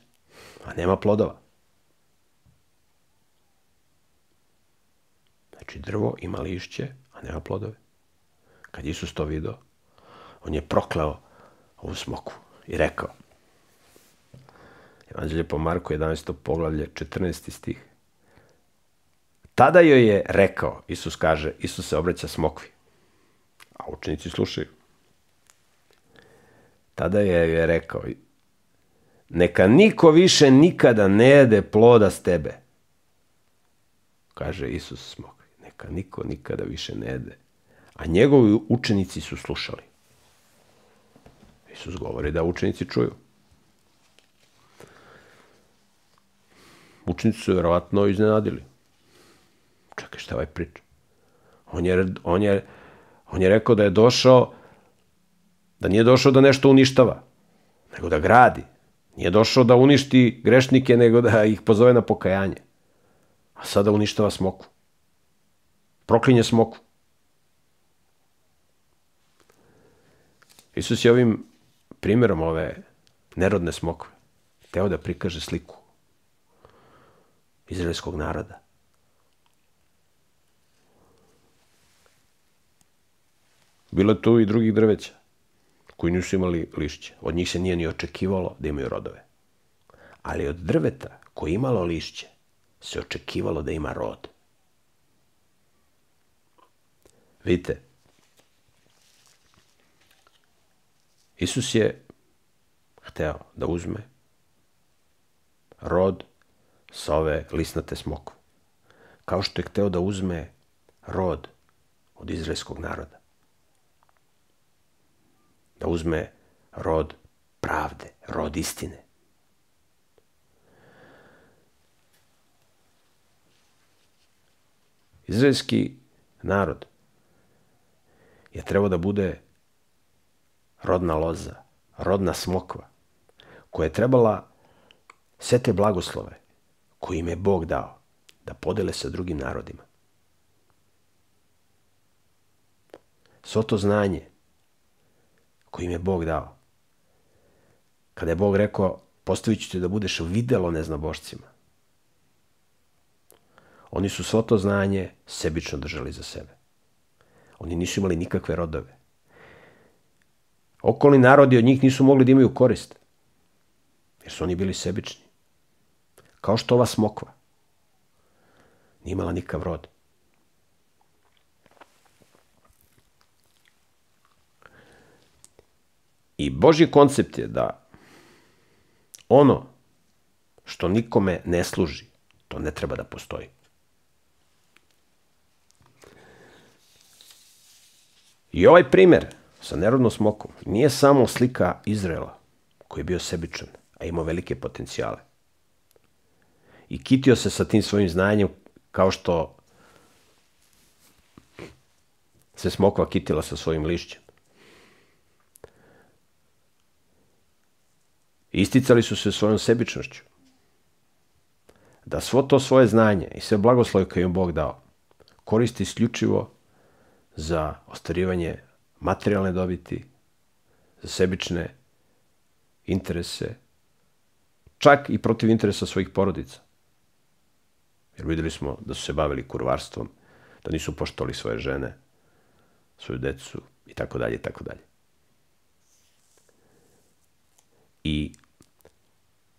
a nema plodova. Znači, drvo ima lišće, a nema plodove. Kad Isus to video, on je prokleo ovu smoku i rekao, Evanđelje po Marku 11. poglavlje 14. stih. Tada joj je rekao, Isus kaže, Isus se obraća smokvi. A učenici slušaju. Tada je je rekao, neka niko više nikada ne jede ploda s tebe. Kaže Isus smok, neka niko nikada više ne jede. A njegovi učenici su slušali. Isus govori da učenici čuju. Učenici su vjerovatno iznenadili. Čekaj, šta ovaj priča? On je, on, je, on je rekao da je došao Da nije došao da nešto uništava, nego da gradi. Nije došao da uništi grešnike, nego da ih pozove na pokajanje. A sada uništava smoku. Proklinje smoku. Isus je ovim primjerom ove nerodne smokve teo da prikaže sliku izraelskog naroda. Bilo je tu i drugih drveća koji nisu imali lišće. Od njih se nije ni očekivalo da imaju rodove. Ali od drveta koje imalo lišće se očekivalo da ima rod. Vidite, Isus je hteo da uzme rod sa ove lisnate smokve. Kao što je hteo da uzme rod od izraelskog naroda. Da uzme rod pravde, rod istine. Izraelski narod je trebao da bude rodna loza, rodna smokva, koja je trebala sve te blagoslove koje im je Bog dao da podele sa drugim narodima. Svo to znanje koje im je Bog dao. Kada je Bog rekao, postavit ću te da budeš videlo neznabošcima. Oni su svo to znanje sebično držali za sebe. Oni nisu imali nikakve rodove. Okolni narodi od njih nisu mogli da imaju korist. Jer su oni bili sebični. Kao što ova smokva. Nije imala nikav rod. I Boži koncept je da ono što nikome ne služi, to ne treba da postoji. I ovaj primer sa nerodnom smokom nije samo slika Izraela, koji je bio sebičan, a imao velike potencijale. I kitio se sa tim svojim znanjem kao što se smokva kitila sa svojim lišćem. Isticali su se svojom sebičnošću. Da svo to svoje znanje i sve blagoslove koje im Bog dao koristi isključivo za ostvarivanje materijalne dobiti, za sebične interese, čak i protiv interesa svojih porodica. Jer videli smo da su se bavili kurvarstvom, da nisu poštovali svoje žene, svoju decu i tako dalje i tako dalje. I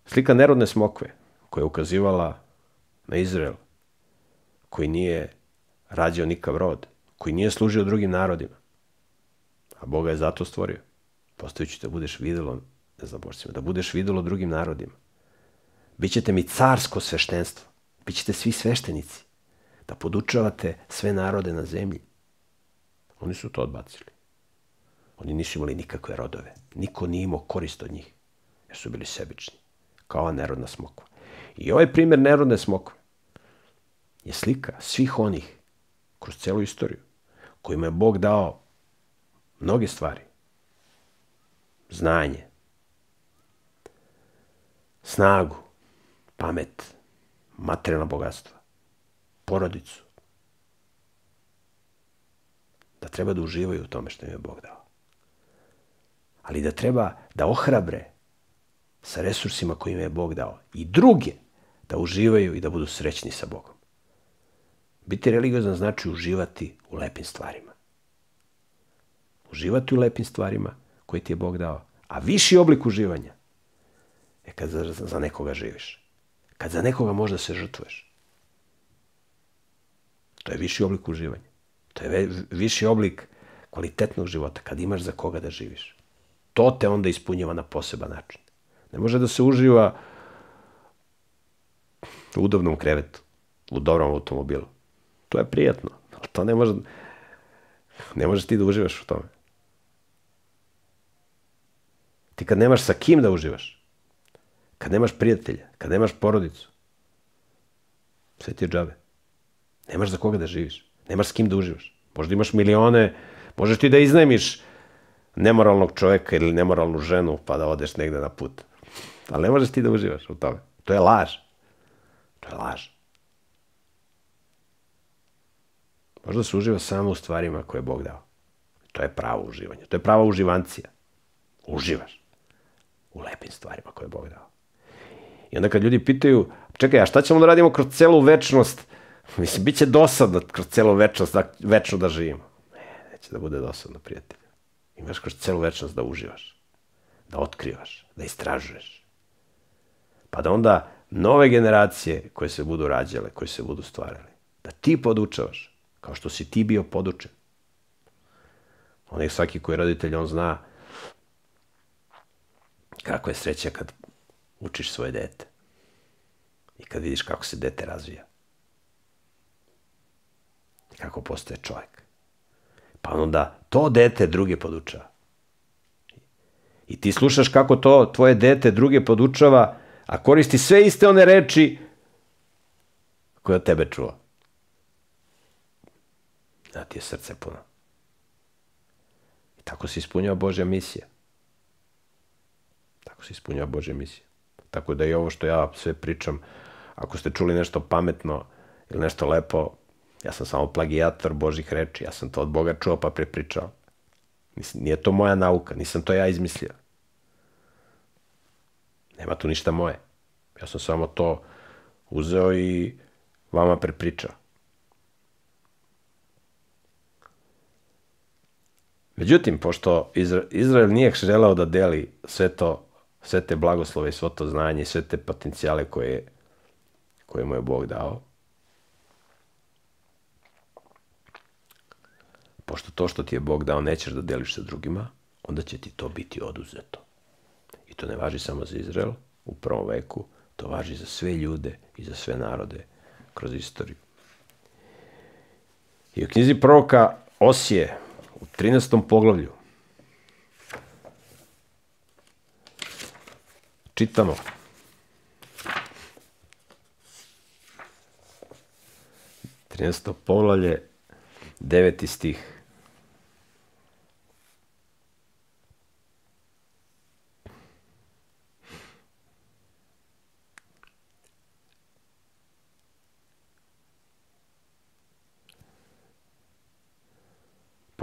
slika nerodne smokve koja je ukazivala na Izrael, koji nije rađao nikav rod, koji nije služio drugim narodima, a Boga je zato stvorio. Postavit ću da budeš videlo, ne znam božcima, da budeš videlo drugim narodima. Bićete mi carsko sveštenstvo. Bićete svi sveštenici. Da podučavate sve narode na zemlji. Oni su to odbacili. Oni nisu imali nikakve rodove. Niko nije imao korist od njih. Jer su bili sebični. Kao nerodna smokva. I ovaj primjer nerodne smokve je slika svih onih kroz celu istoriju kojima je Bog dao mnoge stvari. Znanje, snagu, pamet, materijalna bogatstva, porodicu. Da treba da uživaju u tome što im je Bog dao. Ali da treba da ohrabre sa resursima koje im je Bog dao i druge da uživaju i da budu srećni sa Bogom. Biti religiozan znači uživati u lepim stvarima. Uživati u lepim stvarima koje ti je Bog dao. A viši oblik uživanja je kad za, za nekoga živiš. Kad za nekoga možda se žrtvuješ. To je viši oblik uživanja. To je viši oblik kvalitetnog života, kad imaš za koga da živiš. To te onda ispunjava na poseban način. Ne može da se uživa u udobnom krevetu, u dobrom automobilu. To je prijatno, ali to ne može, ne možeš ti da uživaš u tome. Ti kad nemaš sa kim da uživaš, kad nemaš prijatelja, kad nemaš porodicu, sve ti je džabe. Nemaš za koga da živiš, nemaš s kim da uživaš. Možda imaš milione, možeš ti da iznemiš nemoralnog čoveka ili nemoralnu ženu pa da odeš negde na put. Ali ne možeš ti da uživaš u tome. To je laž. To je laž. Možda se uživa samo u stvarima koje je Bog dao. To je pravo uživanje. To je prava uživancija. Uživaš u lepim stvarima koje je Bog dao. I onda kad ljudi pitaju, čekaj, a šta ćemo da radimo kroz celu večnost? Mislim, bit će dosadno kroz celu večnost, da, večno da živimo. Ne, neće da bude dosadno, prijatelju. Imaš kroz celu večnost da uživaš, da otkrivaš, da istražuješ. Pa da onda nove generacije koje se budu rađale, koje se budu stvarali, da ti podučavaš, kao što si ti bio podučen. Onaj svaki koji je roditelj, on zna Kako je sreća kad učiš svoje dete i kad vidiš kako se dete razvija. I kako postaje čovjek. Pa onda to dete druge podučava. I ti slušaš kako to tvoje dete druge podučava, a koristi sve iste one reči koje od tebe čuva. Da ti je srce puno. I tako se ispunjava Božja misija. Tako se ispunjava Božja misija. Tako da i ovo što ja sve pričam, ako ste čuli nešto pametno ili nešto lepo, ja sam samo plagijator Božih reči. Ja sam to od Boga čuo pa prepričao. Nije to moja nauka, nisam to ja izmislio. Nema tu ništa moje. Ja sam samo to uzeo i vama prepričao. Međutim, pošto Izrael nije želeo da deli sve to, sve te blagoslove i svo to znanje, sve te potencijale koje, koje mu je Bog dao, pošto to što ti je Bog dao nećeš da deliš sa drugima, onda će ti to biti oduzeto. I to ne važi samo za Izrael u prvom veku, to važi za sve ljude i za sve narode kroz istoriju. I u knjizi proroka Osije, u 13. poglavlju, čitamo Trinaesto poglavlje, deveti stih.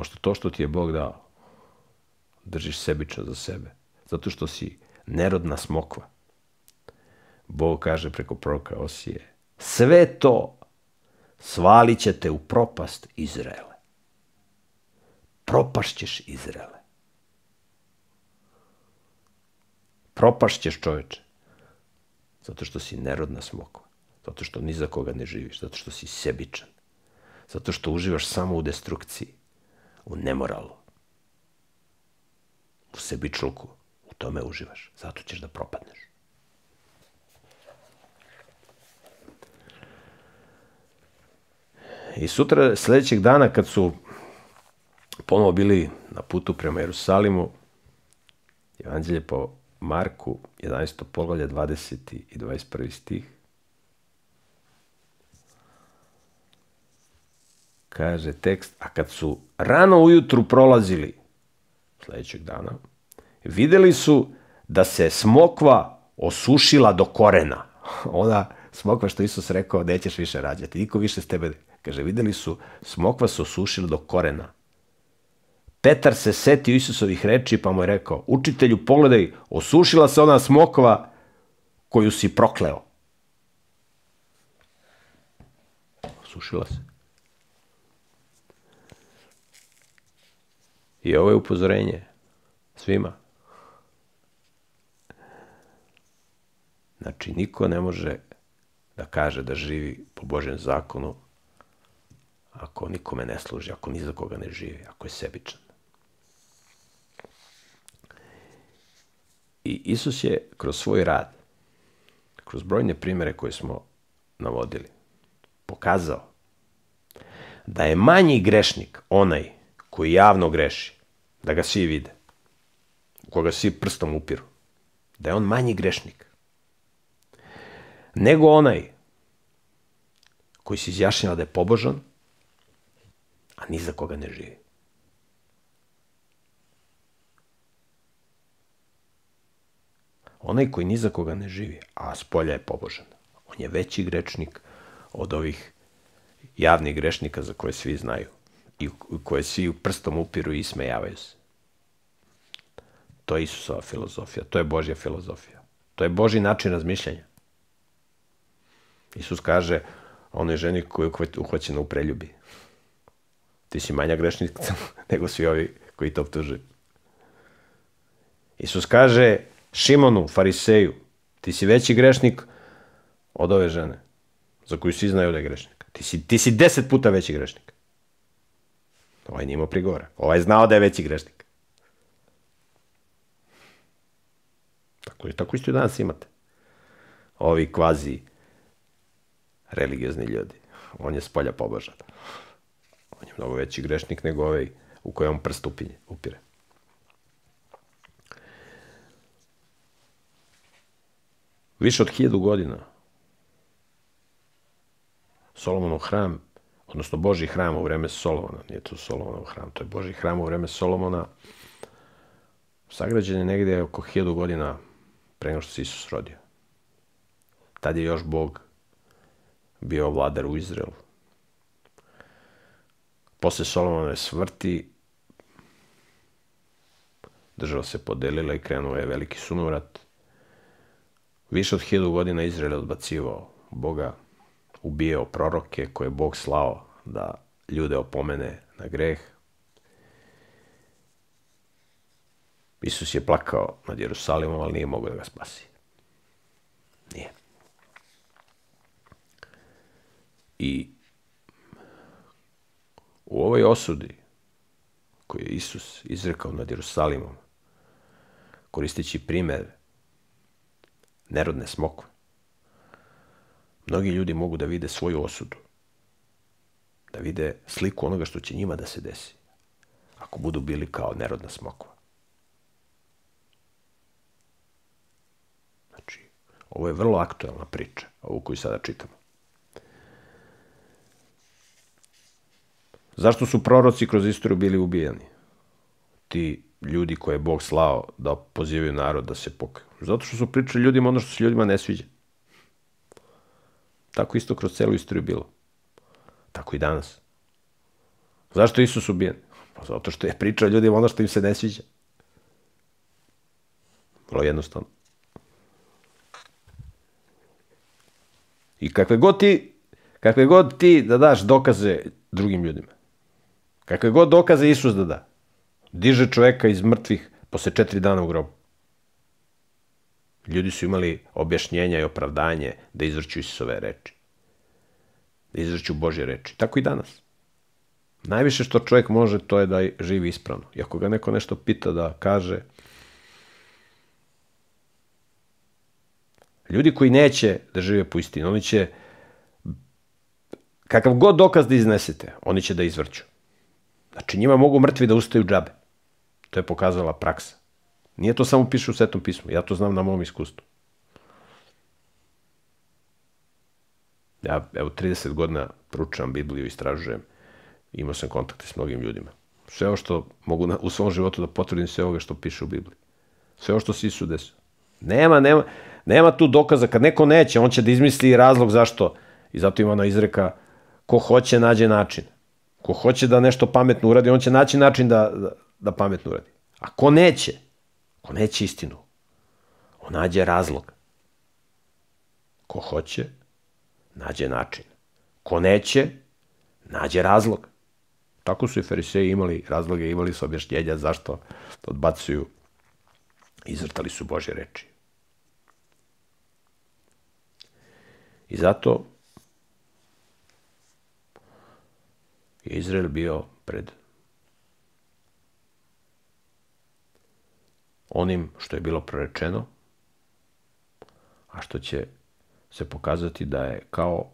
Pošto to što ti je Bog dao, držiš sebično za sebe. Zato što si nerodna smokva. Bog kaže preko proroka Osije, sve to svalit ćete u propast Izraele. Propašćeš Izraele. Propašćeš čoveče. Zato što si nerodna smokva. Zato što ni za koga ne živiš. Zato što si sebičan. Zato što uživaš samo u destrukciji u nemoralu, u sebičluku, u tome uživaš. Zato ćeš da propadneš. I sutra, sledećeg dana, kad su ponovo bili na putu prema Jerusalimu, Evanđelje po Marku, 11. poglavlje, 20. i 21. stih, kaže tekst, a kad su rano ujutru prolazili, sledećeg dana, videli su da se smokva osušila do korena. Ona smokva što Isus rekao, nećeš više rađati, niko više s tebe, kaže, videli su, smokva se osušila do korena. Petar se setio Isusovih reči pa mu je rekao, učitelju, pogledaj, osušila se ona smokva koju si prokleo. Osušila se. I ovo je upozorenje svima. Znači, niko ne može da kaže da živi po Božem zakonu ako nikome ne služi, ako ni za koga ne živi, ako je sebičan. I Isus je kroz svoj rad, kroz brojne primere koje smo navodili, pokazao da je manji grešnik onaj koji javno greši, da ga svi vide, u koga svi prstom upiru, da je on manji grešnik, nego onaj koji se izjašnjava da je pobožan, a ni za koga ne živi. Onaj koji ni za koga ne živi, a s polja je pobožan, on je veći grešnik od ovih javnih grešnika za koje svi znaju i koje svi prstom upiru i smejavaju se. To je Isusova filozofija, to je Božja filozofija. To je Boži način razmišljanja. Isus kaže onoj ženi koju je uhvaćena u preljubi. Ti si manja grešnica nego svi ovi koji to optužuju. Isus kaže Šimonu, fariseju, ti si veći grešnik od ove žene, za koju svi znaju da je grešnik. Ti si, ti si deset puta veći grešnik. Ovaj nije imao prigovora. Ovaj je znao da je veći grešnik. koji tako isto i danas imate. Ovi kvazi religiozni ljudi. On je s polja pobožan. On je mnogo veći grešnik nego ovaj u kojem prst upinje, upire. Više od hiljadu godina Solomonov hram, odnosno Boži hram u vreme Solomona, nije to Solomonov hram, to je Boži hram u vreme Solomona, sagrađen je negde oko hiljadu godina pre nego što se Isus rodio. Tad je još Bog bio vladar u Izraelu. Posle Solomonove smrti država se podelila i krenuo je veliki sunovrat. Više od hiljadu godina Izrael je odbacivao Boga, ubijao proroke koje je Bog slao da ljude opomene na greh. Isus je plakao nad Jerusalimom, ali nije mogao da ga spasi. Nije. I u ovoj osudi koju je Isus izrekao nad Jerusalimom, koristeći primer nerodne smokve, mnogi ljudi mogu da vide svoju osudu, da vide sliku onoga što će njima da se desi, ako budu bili kao nerodna smokva. Znači, ovo je vrlo aktuelna priča, ovu koju sada čitamo. Zašto su proroci kroz istoriju bili ubijani? Ti ljudi koje je Bog slao da pozivaju narod da se pokaju. Zato što su pričali ljudima ono što se ljudima ne sviđa. Tako isto kroz celu istoriju bilo. Tako i danas. Zašto Isus ubijen? Pa zato što je pričao ljudima ono što im se ne sviđa. Vrlo jednostavno. I kakve god ti, kakve god ti da daš dokaze drugim ljudima, kakve god dokaze Isus da da, diže čoveka iz mrtvih posle četiri dana u grobu. Ljudi su imali objašnjenja i opravdanje da izvrću Isusove reči. Da izvrću Božje reči. Tako i danas. Najviše što čovjek može to je da živi ispravno. I ako ga neko nešto pita da kaže, ljudi koji neće da žive po istini, oni će, kakav god dokaz da iznesete, oni će da izvrću. Znači njima mogu mrtvi da ustaju džabe. To je pokazala praksa. Nije to samo piše u Svetom pismu, ja to znam na mom iskustvu. Ja, evo, 30 godina proučavam Bibliju, istražujem, imao sam kontakte s mnogim ljudima. Sve ovo što mogu na, u svom životu da potvrdim sve ovoga što piše u Bibliji. Sve ovo što si Isu desio. Nema, nema, nema tu dokaza. Kad neko neće, on će da izmisli razlog zašto. I zato ima ona izreka, ko hoće, nađe način. Ko hoće da nešto pametno uradi, on će naći način da, da, da pametno uradi. A ko neće, ko neće istinu, on nađe razlog. Ko hoće, nađe način. Ko neće, nađe razlog. Tako su i fariseji imali razloge, imali su objašnjenja zašto odbacuju, izvrtali su Bože reči. I zato je Izrael bio pred onim što je bilo prorečeno, a što će se pokazati da je kao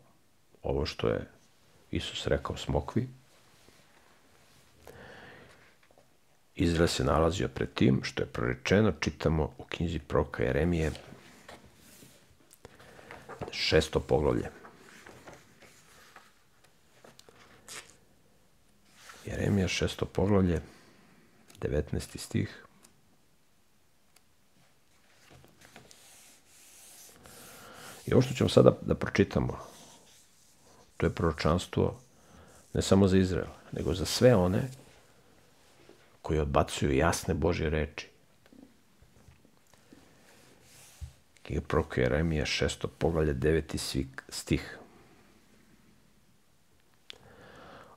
ovo što je Isus rekao smokvi. Izrael se nalazio pred tim što je prorečeno, čitamo u knjizi proka Jeremije, šesto poglavlje. Jeremija šesto poglavlje, 19. stih. I ovo što ćemo sada da pročitamo, to je proročanstvo ne samo za Izrael, nego za sve one koji odbacuju jasne Božje reči. Knjiga proroka Jeremija, šesto poglavlje, deveti stih.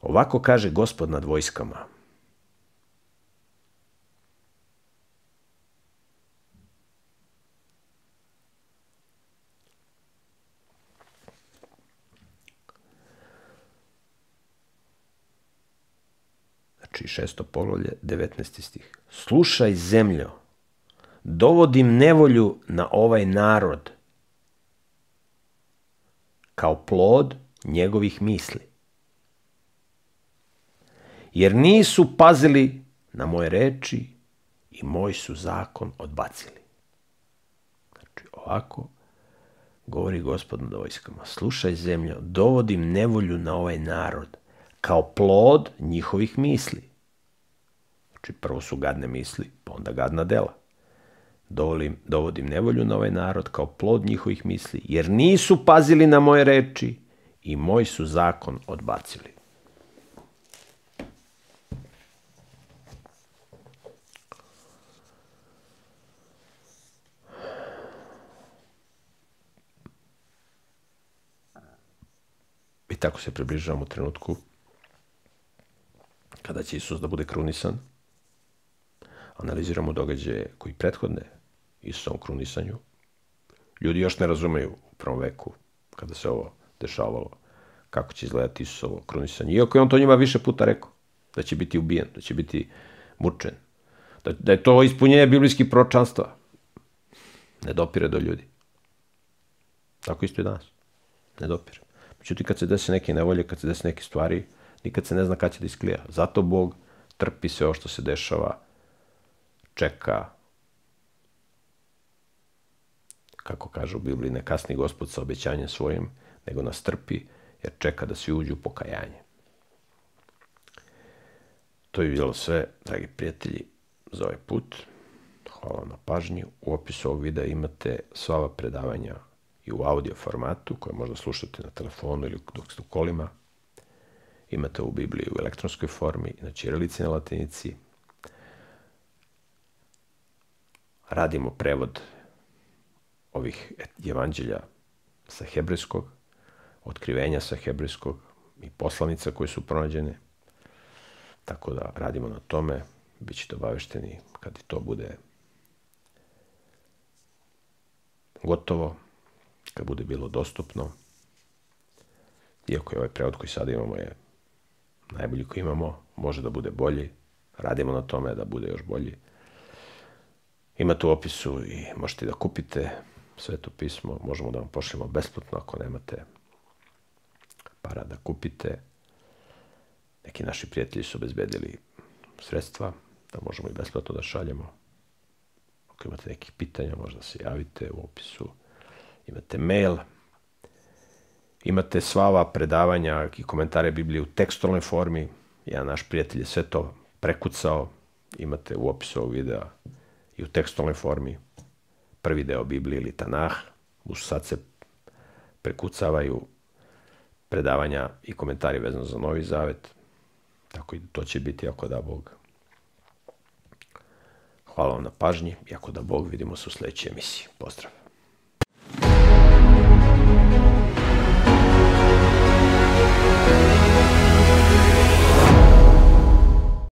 Ovako kaže gospod nad vojskama. Znači šesto poglavlje, 19. stih. Slušaj zemljo, dovodim nevolju na ovaj narod kao plod njegovih misli. Jer nisu pazili na moje reči i moj su zakon odbacili. Znači, ovako govori gospod nad vojskama. Slušaj zemljo, dovodim nevolju na ovaj narod kao plod njihovih misli. Znači, prvo su gadne misli, pa onda gadna dela. Dovolim, dovodim nevolju na ovaj narod kao plod njihovih misli, jer nisu pazili na moje reči i moj su zakon odbacili. I tako se približavamo u trenutku kada će Isus da bude krunisan. Analiziramo događaje koji prethodne Isusovom krunisanju. Ljudi još ne razumeju u prvom veku kada se ovo dešavalo kako će izgledati Isusovo krunisanje. Iako je on to njima više puta rekao, da će biti ubijen, da će biti mučen, da, da je to ispunjenje biblijskih pročanstva. Ne dopire do ljudi. Tako isto i danas. Ne dopire. Međutim, kad se desi neke nevolje, kad se desi neke stvari, nikad se ne zna kada će da isklija. Zato Bog trpi sve ovo što se dešava, čeka, kako kaže u Bibliji, ne kasni gospod sa obećanjem svojim, nego nas trpi, jer čeka da svi uđu u pokajanje. To je bilo sve, dragi prijatelji, za ovaj put. Hvala na pažnji. U opisu ovog videa imate sva ova predavanja i u audio formatu koje možda slušate na telefonu ili dok ste u kolima. Imate u Bibliji u elektronskoj formi, na čirilici na latinici. Radimo prevod ovih evanđelja sa hebrejskog, otkrivenja sa hebrejskog i poslanica koje su pronađene. Tako da radimo na tome, bit ćete obavešteni kad to bude gotovo kad bude bilo dostupno. Iako je ovaj prevod koji sada imamo je najbolji koji imamo, može da bude bolji. Radimo na tome da bude još bolji. Imate u opisu i možete da kupite sveto pismo. Možemo da vam pošljemo besplatno ako nemate para da kupite. Neki naši prijatelji su obezbedili sredstva da možemo i besplatno da šaljemo. Ako imate nekih pitanja, možda se javite u opisu imate mail, imate sva ova predavanja i komentare Biblije u tekstualnoj formi. Ja, naš prijatelj je sve to prekucao. Imate u opisu ovog videa i u tekstualnoj formi prvi deo Biblije ili Tanah. Už sad se prekucavaju predavanja i komentari vezano za Novi Zavet. Tako i to će biti ako da Bog. Hvala vam na pažnji i ako da Bog vidimo se u sledećoj emisiji. Pozdrav!